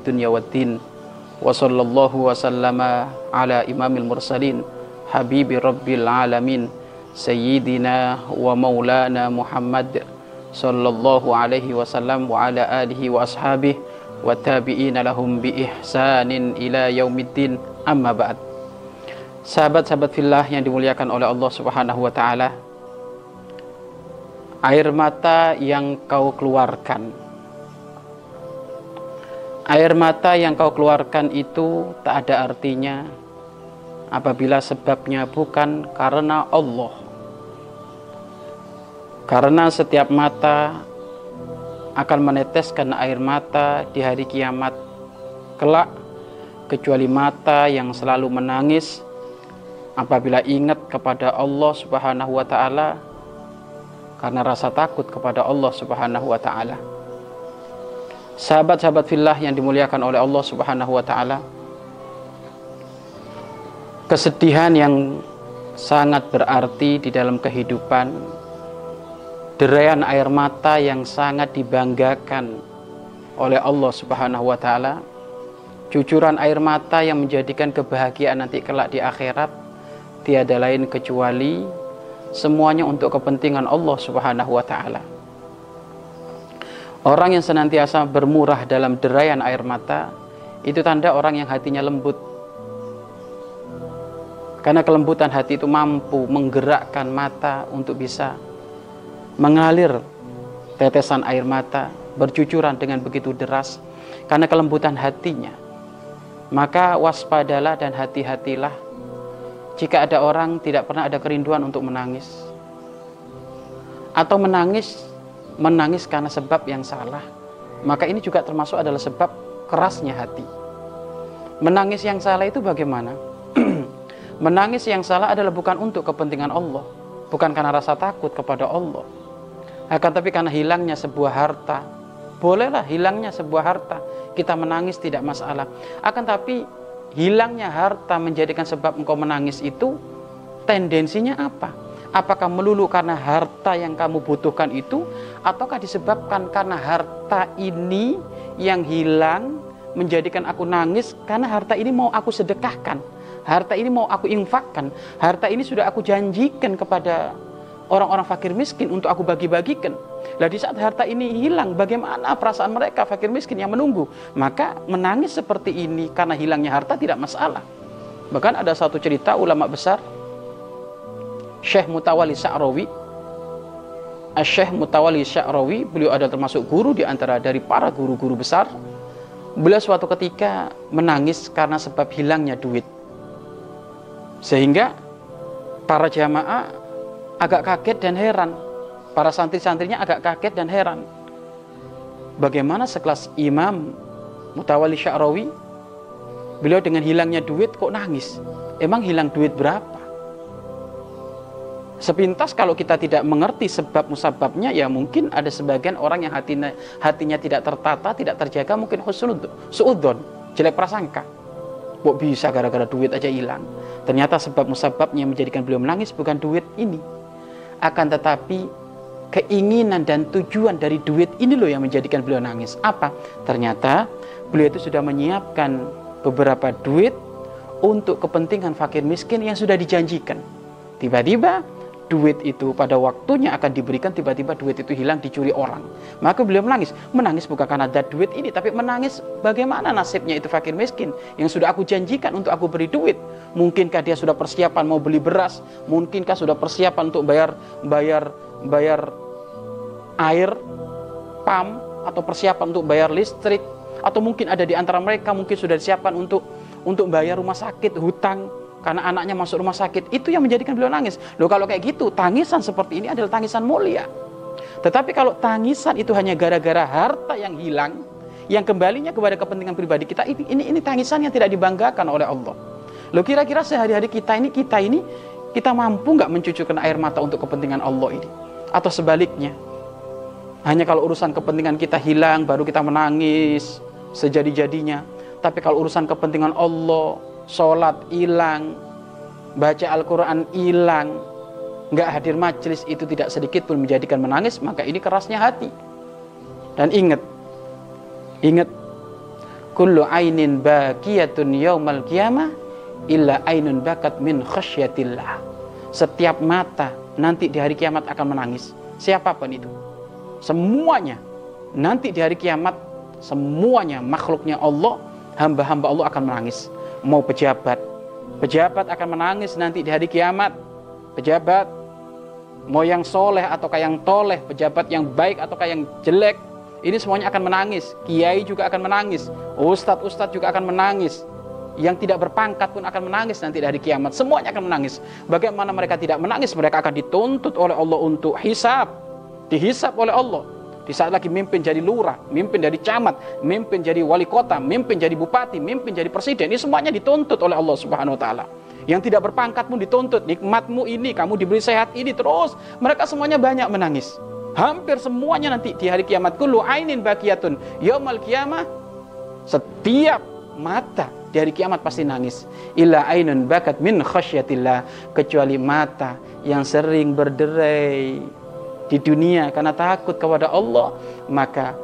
Dunya waddin. Wa sallallahu wa sallama ala imamil mursalin. Habibi rabbil alamin. Sayyidina wa maulana Muhammad sallallahu alaihi wasallam wa ala alihi wa ashabihi wa tabi'ina lahum bi ihsanin ila yaumiddin amma ba'd sahabat-sahabat fillah yang dimuliakan oleh Allah Subhanahu wa taala air mata yang kau keluarkan air mata yang kau keluarkan itu tak ada artinya apabila sebabnya bukan karena Allah karena setiap mata akan meneteskan air mata di hari kiamat kelak kecuali mata yang selalu menangis apabila ingat kepada Allah Subhanahu wa taala karena rasa takut kepada Allah Subhanahu wa taala. Sahabat-sahabat fillah yang dimuliakan oleh Allah Subhanahu wa taala. Kesedihan yang sangat berarti di dalam kehidupan derayan air mata yang sangat dibanggakan oleh Allah Subhanahu wa taala. Cucuran air mata yang menjadikan kebahagiaan nanti kelak di akhirat tiada lain kecuali semuanya untuk kepentingan Allah Subhanahu wa taala. Orang yang senantiasa bermurah dalam derayan air mata itu tanda orang yang hatinya lembut. Karena kelembutan hati itu mampu menggerakkan mata untuk bisa mengalir tetesan air mata bercucuran dengan begitu deras. Karena kelembutan hatinya maka waspadalah dan hati-hatilah. Jika ada orang tidak pernah ada kerinduan untuk menangis. Atau menangis menangis karena sebab yang salah. Maka ini juga termasuk adalah sebab kerasnya hati. Menangis yang salah itu bagaimana? Menangis yang salah adalah bukan untuk kepentingan Allah bukan karena rasa takut kepada Allah. Akan tapi karena hilangnya sebuah harta, bolehlah hilangnya sebuah harta, kita menangis tidak masalah. Akan tapi hilangnya harta menjadikan sebab engkau menangis itu tendensinya apa? Apakah melulu karena harta yang kamu butuhkan itu ataukah disebabkan karena harta ini yang hilang menjadikan aku nangis karena harta ini mau aku sedekahkan, harta ini mau aku infakkan, harta ini sudah aku janjikan kepada orang-orang fakir miskin untuk aku bagi-bagikan. Lah di saat harta ini hilang, bagaimana perasaan mereka fakir miskin yang menunggu? Maka menangis seperti ini karena hilangnya harta tidak masalah. Bahkan ada satu cerita ulama besar Syekh Mutawali Sya'rawi Syekh Mutawali Sya'rawi beliau ada termasuk guru di antara dari para guru-guru besar. Beliau suatu ketika menangis karena sebab hilangnya duit. Sehingga para jamaah agak kaget dan heran. Para santri-santrinya agak kaget dan heran. Bagaimana sekelas imam Mutawali Sya'rawi beliau dengan hilangnya duit kok nangis? Emang hilang duit berapa? Sepintas kalau kita tidak mengerti sebab musababnya ya mungkin ada sebagian orang yang hatinya, hatinya tidak tertata, tidak terjaga mungkin husnudon, suudon, jelek prasangka. Kok bisa gara-gara duit aja hilang? Ternyata sebab musababnya menjadikan beliau menangis bukan duit ini, akan tetapi keinginan dan tujuan dari duit ini loh yang menjadikan beliau nangis. Apa? Ternyata beliau itu sudah menyiapkan beberapa duit untuk kepentingan fakir miskin yang sudah dijanjikan. Tiba-tiba duit itu pada waktunya akan diberikan tiba-tiba duit itu hilang dicuri orang. Maka beliau menangis. Menangis bukan karena ada duit ini tapi menangis bagaimana nasibnya itu fakir miskin yang sudah aku janjikan untuk aku beri duit. Mungkinkah dia sudah persiapan mau beli beras? Mungkinkah sudah persiapan untuk bayar bayar bayar air pam atau persiapan untuk bayar listrik? Atau mungkin ada di antara mereka mungkin sudah disiapkan untuk untuk bayar rumah sakit hutang karena anaknya masuk rumah sakit itu yang menjadikan beliau nangis loh kalau kayak gitu tangisan seperti ini adalah tangisan mulia tetapi kalau tangisan itu hanya gara-gara harta yang hilang yang kembalinya kepada kepentingan pribadi kita ini ini, ini tangisan yang tidak dibanggakan oleh Allah. Lo kira-kira sehari-hari kita ini kita ini kita mampu nggak mencucurkan air mata untuk kepentingan Allah ini? Atau sebaliknya? Hanya kalau urusan kepentingan kita hilang baru kita menangis sejadi-jadinya. Tapi kalau urusan kepentingan Allah, sholat hilang, baca Al-Quran hilang, nggak hadir majelis itu tidak sedikit pun menjadikan menangis, maka ini kerasnya hati. Dan ingat, ingat, kullu ainin bakiyatun yaumal qiyamah illa ainun bakat min khasyatillah. Setiap mata nanti di hari kiamat akan menangis. Siapa pun itu. Semuanya. Nanti di hari kiamat semuanya makhluknya Allah, hamba-hamba Allah akan menangis. Mau pejabat, pejabat akan menangis nanti di hari kiamat. Pejabat mau yang soleh ataukah yang toleh, pejabat yang baik ataukah yang jelek, ini semuanya akan menangis. Kiai juga akan menangis, ustadz ustadz juga akan menangis yang tidak berpangkat pun akan menangis nanti dari kiamat. Semuanya akan menangis. Bagaimana mereka tidak menangis? Mereka akan dituntut oleh Allah untuk hisap. Dihisap oleh Allah. Di saat lagi mimpin jadi lurah, mimpin jadi camat, mimpin jadi wali kota, mimpin jadi bupati, mimpin jadi presiden. Ini semuanya dituntut oleh Allah Subhanahu wa taala. Yang tidak berpangkat pun dituntut. Nikmatmu ini, kamu diberi sehat ini terus. Mereka semuanya banyak menangis. Hampir semuanya nanti di hari kiamat kullu ainin bakiyatun yaumal kiamah setiap mata di hari kiamat pasti nangis. Illa ainun bakat min khasyatillah. Kecuali mata yang sering berderai di dunia karena takut kepada Allah. Maka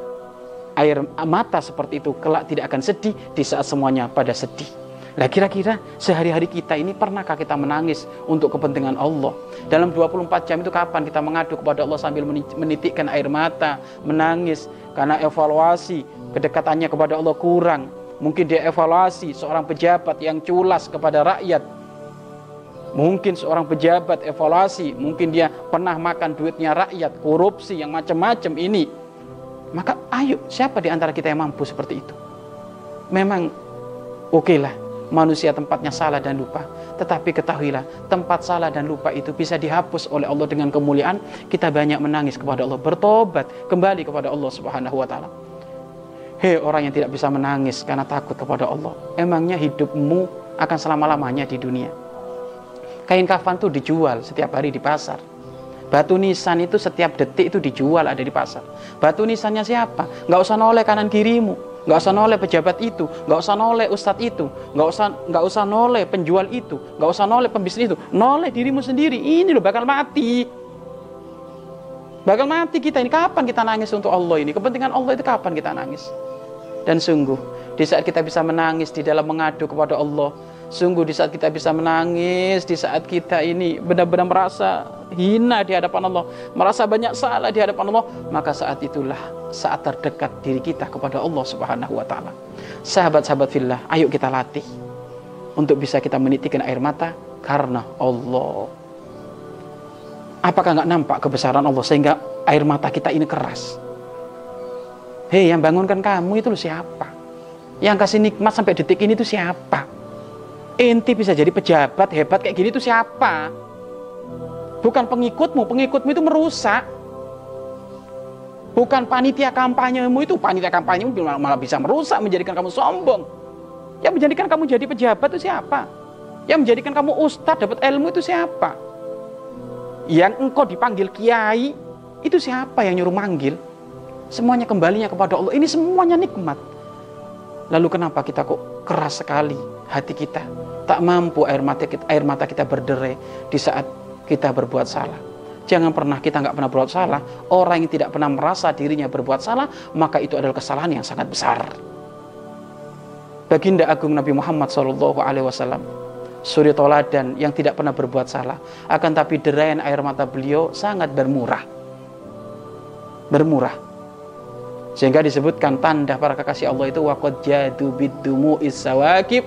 air mata seperti itu kelak tidak akan sedih di saat semuanya pada sedih. Nah kira-kira sehari-hari kita ini pernahkah kita menangis untuk kepentingan Allah? Dalam 24 jam itu kapan kita mengadu kepada Allah sambil menitikkan air mata, menangis karena evaluasi kedekatannya kepada Allah kurang, Mungkin dia evaluasi seorang pejabat yang culas kepada rakyat. Mungkin seorang pejabat evaluasi, mungkin dia pernah makan duitnya rakyat, korupsi yang macam-macam ini. Maka ayo, siapa di antara kita yang mampu seperti itu? Memang oke okay lah, manusia tempatnya salah dan lupa. Tetapi ketahuilah, tempat salah dan lupa itu bisa dihapus oleh Allah dengan kemuliaan. Kita banyak menangis kepada Allah, bertobat kembali kepada Allah Subhanahu wa taala. Hei orang yang tidak bisa menangis karena takut kepada Allah. Emangnya hidupmu akan selama-lamanya di dunia. Kain kafan itu dijual setiap hari di pasar. Batu nisan itu setiap detik itu dijual ada di pasar. Batu nisannya siapa? Nggak usah noleh kanan kirimu. Nggak usah noleh pejabat itu. Nggak usah noleh ustadz itu. Nggak usah nggak usah noleh penjual itu. Nggak usah noleh pembisnis itu. Noleh dirimu sendiri. Ini loh bakal mati. Bakal mati kita ini. Kapan kita nangis untuk Allah ini? Kepentingan Allah itu kapan kita nangis? Dan sungguh, di saat kita bisa menangis di dalam mengadu kepada Allah, sungguh di saat kita bisa menangis, di saat kita ini benar-benar merasa hina di hadapan Allah, merasa banyak salah di hadapan Allah, maka saat itulah saat terdekat diri kita kepada Allah Subhanahu wa taala. Sahabat-sahabat fillah, ayo kita latih untuk bisa kita menitikan air mata karena Allah. Apakah nggak nampak kebesaran Allah sehingga air mata kita ini keras? Hei yang bangunkan kamu itu siapa? Yang kasih nikmat sampai detik ini itu siapa? Inti bisa jadi pejabat hebat kayak gini itu siapa? Bukan pengikutmu, pengikutmu itu merusak. Bukan panitia kampanyemu itu, panitia kampanyemu malah bisa merusak, menjadikan kamu sombong. Yang menjadikan kamu jadi pejabat itu siapa? Yang menjadikan kamu ustadz dapat ilmu itu siapa? Yang engkau dipanggil kiai itu siapa yang nyuruh manggil? Semuanya kembalinya kepada Allah. Ini semuanya nikmat. Lalu kenapa kita kok keras sekali hati kita? Tak mampu air mata kita, air mata kita berderai di saat kita berbuat salah. Jangan pernah kita nggak pernah berbuat salah. Orang yang tidak pernah merasa dirinya berbuat salah, maka itu adalah kesalahan yang sangat besar. Baginda Agung Nabi Muhammad Wasallam, suri toladan yang tidak pernah berbuat salah, akan tapi deraian air mata beliau sangat bermurah. Bermurah. Sehingga disebutkan tanda para kekasih Allah itu waqad jadu bidumu isawakib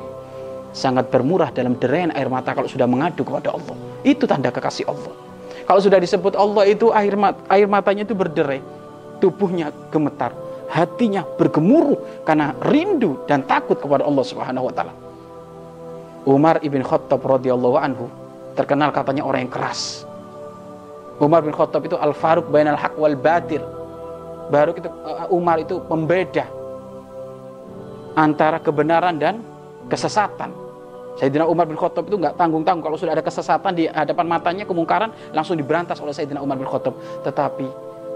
sangat bermurah dalam derain air mata kalau sudah mengadu kepada Allah. Itu tanda kekasih Allah. Kalau sudah disebut Allah itu air mat, air matanya itu berderai, tubuhnya gemetar, hatinya bergemuruh karena rindu dan takut kepada Allah Subhanahu wa taala. Umar ibn Khattab radhiyallahu anhu terkenal katanya orang yang keras. Umar bin Khattab itu al-Faruq bainal haq wal batil Baru itu uh, Umar itu pembeda antara kebenaran dan kesesatan. Sayyidina Umar bin Khattab itu nggak tanggung-tanggung kalau sudah ada kesesatan di hadapan matanya kemungkaran langsung diberantas oleh Sayyidina Umar bin Khattab. Tetapi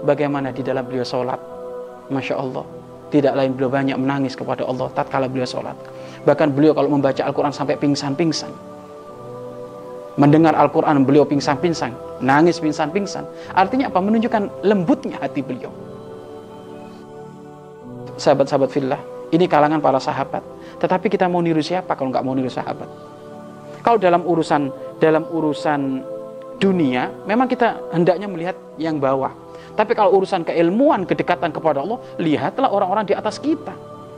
bagaimana di dalam beliau sholat, masya Allah, tidak lain beliau banyak menangis kepada Allah tatkala beliau sholat. Bahkan beliau kalau membaca Al-Quran sampai pingsan-pingsan. Mendengar Al-Quran beliau pingsan-pingsan, nangis pingsan-pingsan. Artinya apa? Menunjukkan lembutnya hati beliau. Sahabat-sahabat fillah, ini kalangan para sahabat. Tetapi kita mau niru siapa kalau nggak mau niru sahabat? Kalau dalam urusan dalam urusan dunia, memang kita hendaknya melihat yang bawah. Tapi kalau urusan keilmuan, kedekatan kepada Allah, lihatlah orang-orang di atas kita.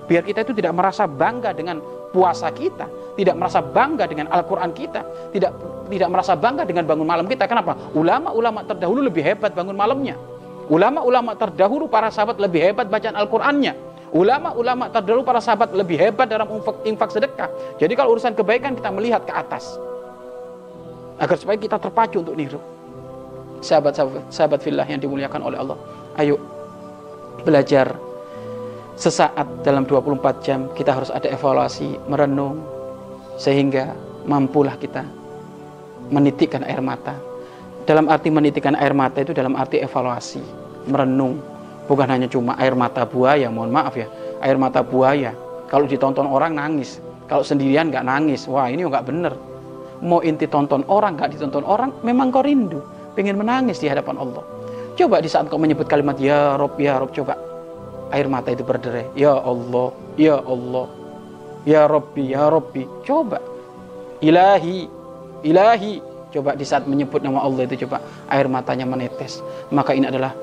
Biar kita itu tidak merasa bangga dengan puasa kita, tidak merasa bangga dengan Al-Quran kita, tidak tidak merasa bangga dengan bangun malam kita. Kenapa? Ulama-ulama terdahulu lebih hebat bangun malamnya. Ulama-ulama terdahulu para sahabat lebih hebat bacaan Al-Qur'annya. Ulama-ulama terdahulu para sahabat lebih hebat dalam infak, sedekah. Jadi kalau urusan kebaikan kita melihat ke atas. Agar supaya kita terpacu untuk niru. Sahabat-sahabat sahabat fillah yang dimuliakan oleh Allah. Ayo belajar sesaat dalam 24 jam kita harus ada evaluasi, merenung sehingga mampulah kita menitikkan air mata dalam arti menitikkan air mata itu dalam arti evaluasi, merenung. Bukan hanya cuma air mata buaya, mohon maaf ya. Air mata buaya, kalau ditonton orang nangis. Kalau sendirian nggak nangis, wah ini nggak bener. Mau inti tonton orang, nggak ditonton orang, memang kau rindu. Pengen menangis di hadapan Allah. Coba di saat kau menyebut kalimat Ya Rob, Ya Rob, coba. Air mata itu berderai. Ya Allah, Ya Allah. Ya Robbi, Ya Robbi. Coba. Ilahi, Ilahi, Coba di saat menyebut nama Allah itu coba air matanya menetes. Maka ini adalah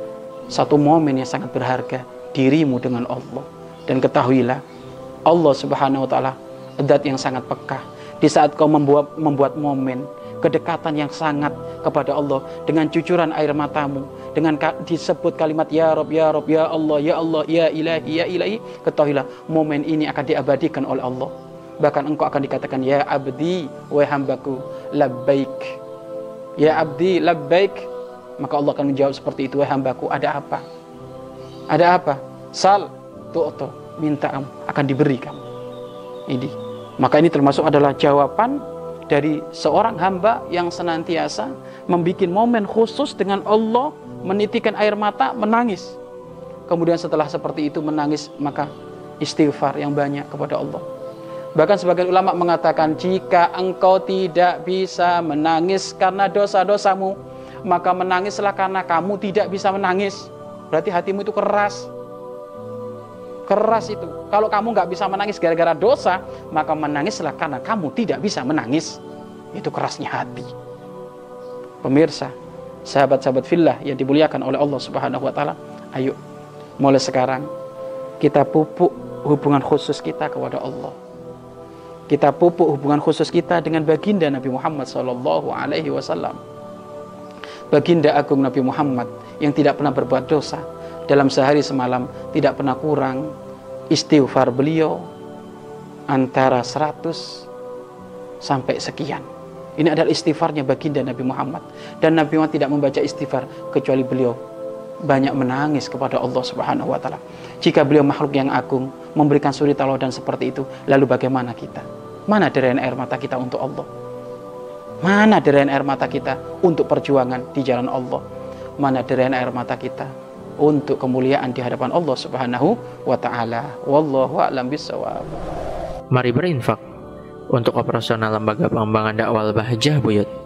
satu momen yang sangat berharga dirimu dengan Allah. Dan ketahuilah Allah Subhanahu wa taala zat yang sangat peka. Di saat kau membuat membuat momen kedekatan yang sangat kepada Allah dengan cucuran air matamu dengan disebut kalimat ya Rob ya Rob ya Allah ya Allah ya ilahi ya ilahi ketahuilah momen ini akan diabadikan oleh Allah bahkan engkau akan dikatakan ya abdi wa hambaku labbaik. Ya abdi labbaik. Maka Allah akan menjawab seperti itu Wahai hambaku ada apa? Ada apa? Sal tu'to Minta kamu akan diberi kamu. Ini. Maka ini termasuk adalah jawaban Dari seorang hamba yang senantiasa Membuat momen khusus dengan Allah Menitikan air mata Menangis. Kemudian setelah seperti itu menangis Maka istighfar yang banyak kepada Allah Bahkan sebagian ulama mengatakan jika engkau tidak bisa menangis karena dosa-dosamu, maka menangislah karena kamu tidak bisa menangis. Berarti hatimu itu keras. Keras itu. Kalau kamu nggak bisa menangis gara-gara dosa, maka menangislah karena kamu tidak bisa menangis. Itu kerasnya hati. Pemirsa, sahabat-sahabat fillah yang dimuliakan oleh Allah Subhanahu wa taala, ayo mulai sekarang kita pupuk hubungan khusus kita kepada Allah kita pupuk hubungan khusus kita dengan baginda Nabi Muhammad Sallallahu Alaihi Wasallam. Baginda Agung Nabi Muhammad yang tidak pernah berbuat dosa dalam sehari semalam tidak pernah kurang istighfar beliau antara 100 sampai sekian. Ini adalah istighfarnya baginda Nabi Muhammad dan Nabi Muhammad tidak membaca istighfar kecuali beliau banyak menangis kepada Allah Subhanahu wa taala. Jika beliau makhluk yang agung memberikan suri teladan seperti itu, lalu bagaimana kita? Mana derayan air mata kita untuk Allah? Mana derayan air mata kita untuk perjuangan di jalan Allah? Mana derayan air mata kita untuk kemuliaan di hadapan Allah Subhanahu wa taala? Wallahu a'lam bissawab. Mari berinfak untuk operasional lembaga pengembangan dakwah Bahjah Buyut.